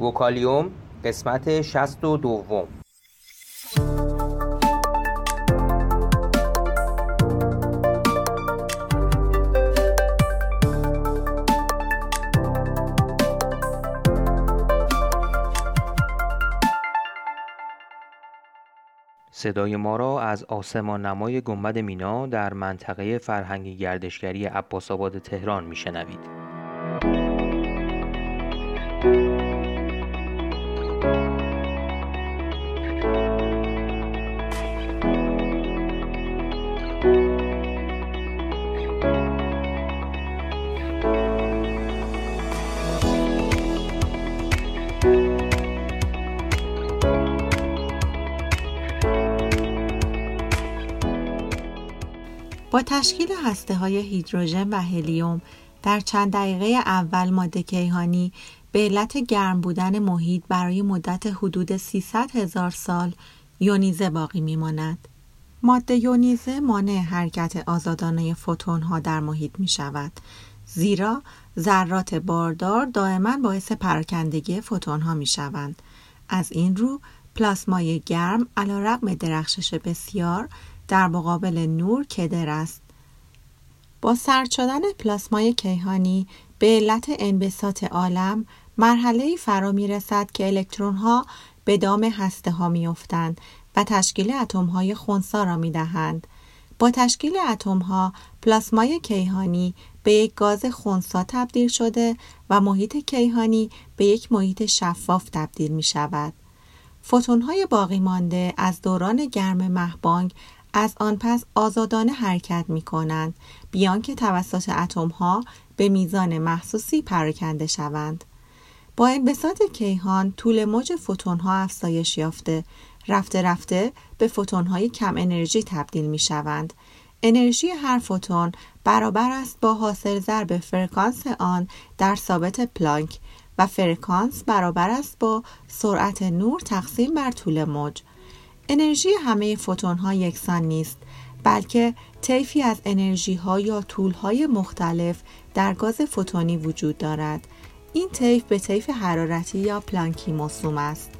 وکالیوم قسمت شست و دوم صدای ما را از آسمان نمای گنبد مینا در منطقه فرهنگی گردشگری عباس آباد تهران میشنوید. با تشکیل هسته های هیدروژن و هلیوم در چند دقیقه اول ماده کیهانی به علت گرم بودن محیط برای مدت حدود 300 هزار سال یونیزه باقی میماند. ماده یونیزه مانع حرکت آزادانه فوتون ها در محیط می شود زیرا ذرات باردار دائما باعث پراکندگی فوتون ها می شوند. از این رو پلاسمای گرم علا رقم درخشش بسیار در مقابل نور کدر است. با سرد شدن پلاسمای کیهانی به علت انبساط عالم مرحله فرا می رسد که الکترون ها به دام هسته ها می افتند و تشکیل اتم های خونسا را می دهند. با تشکیل اتم ها پلاسمای کیهانی به یک گاز خونسا تبدیل شده و محیط کیهانی به یک محیط شفاف تبدیل می شود. فوتون های باقی مانده از دوران گرم مهبانگ از آن پس آزادانه حرکت می کنند بیان که توسط اتم ها به میزان محسوسی پراکنده شوند. با انبساط کیهان طول موج فوتون ها افزایش یافته رفته رفته به فوتون های کم انرژی تبدیل می شوند. انرژی هر فوتون برابر است با حاصل ضرب فرکانس آن در ثابت پلانک و فرکانس برابر است با سرعت نور تقسیم بر طول موج. انرژی همه فوتون ها یکسان نیست بلکه طیفی از انرژی ها یا طول های مختلف در گاز فوتونی وجود دارد. این طیف به طیف حرارتی یا پلانکی موسوم است.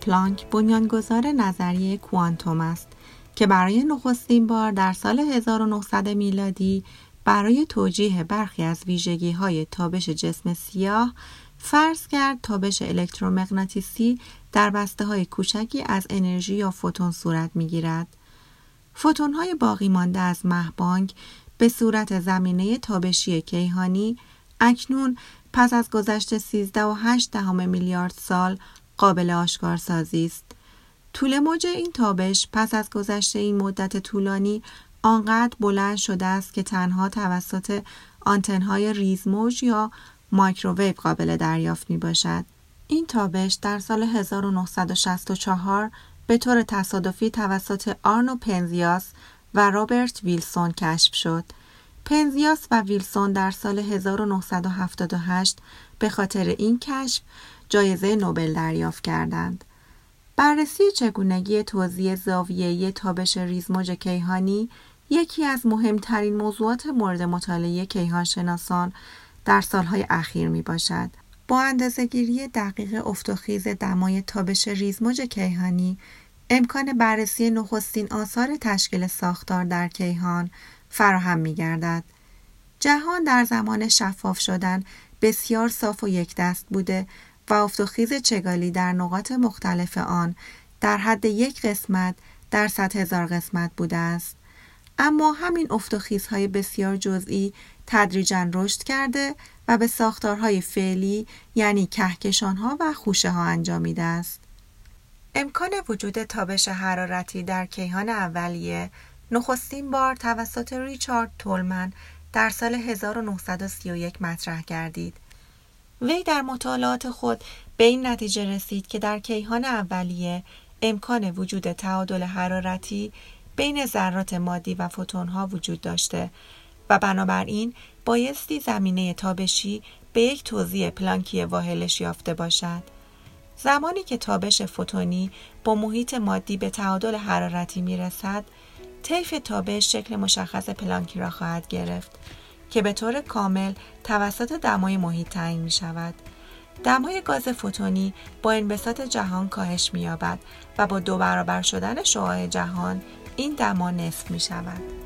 پلانک بنیانگذار نظریه کوانتوم است که برای نخستین بار در سال 1900 میلادی برای توجیه برخی از ویژگی های تابش جسم سیاه فرض کرد تابش الکترومغناطیسی در بسته های کوچکی از انرژی یا فوتون صورت می گیرد. فوتون های باقی مانده از مهبانگ به صورت زمینه تابشی کیهانی اکنون پس از گذشت 13.8 دهم میلیارد سال قابل آشکارسازی است. طول موج این تابش پس از گذشته این مدت طولانی آنقدر بلند شده است که تنها توسط آنتنهای ریزموج یا مایکروویو قابل دریافت می باشد. این تابش در سال 1964 به طور تصادفی توسط آرنو پنزیاس و رابرت ویلسون کشف شد. پنزیاس و ویلسون در سال 1978 به خاطر این کشف جایزه نوبل دریافت کردند. بررسی چگونگی توزیع زاویه‌ای تابش ریزموج کیهانی یکی از مهمترین موضوعات مورد مطالعه کیهانشناسان در سالهای اخیر می باشد. با اندازهگیری دقیق افتخیز دمای تابش ریزموج کیهانی امکان بررسی نخستین آثار تشکیل ساختار در کیهان فراهم می گردد. جهان در زمان شفاف شدن بسیار صاف و یک دست بوده و افتخیز چگالی در نقاط مختلف آن در حد یک قسمت در صد هزار قسمت بوده است. اما همین افتخیزهای بسیار جزئی تدریجا رشد کرده و به ساختارهای فعلی یعنی کهکشانها و خوشه ها انجامیده است. امکان وجود تابش حرارتی در کیهان اولیه نخستین بار توسط ریچارد تولمن در سال 1931 مطرح گردید وی در مطالعات خود به این نتیجه رسید که در کیهان اولیه امکان وجود تعادل حرارتی بین ذرات مادی و فوتونها وجود داشته و بنابراین بایستی زمینه تابشی به یک توضیح پلانکی واهلش یافته باشد. زمانی که تابش فوتونی با محیط مادی به تعادل حرارتی می رسد، طیف تابش شکل مشخص پلانکی را خواهد گرفت که به طور کامل توسط دمای محیط تعیین می شود. دمای گاز فوتونی با انبساط جهان کاهش می یابد و با دو برابر شدن شعاع جهان این دما نصف می شود.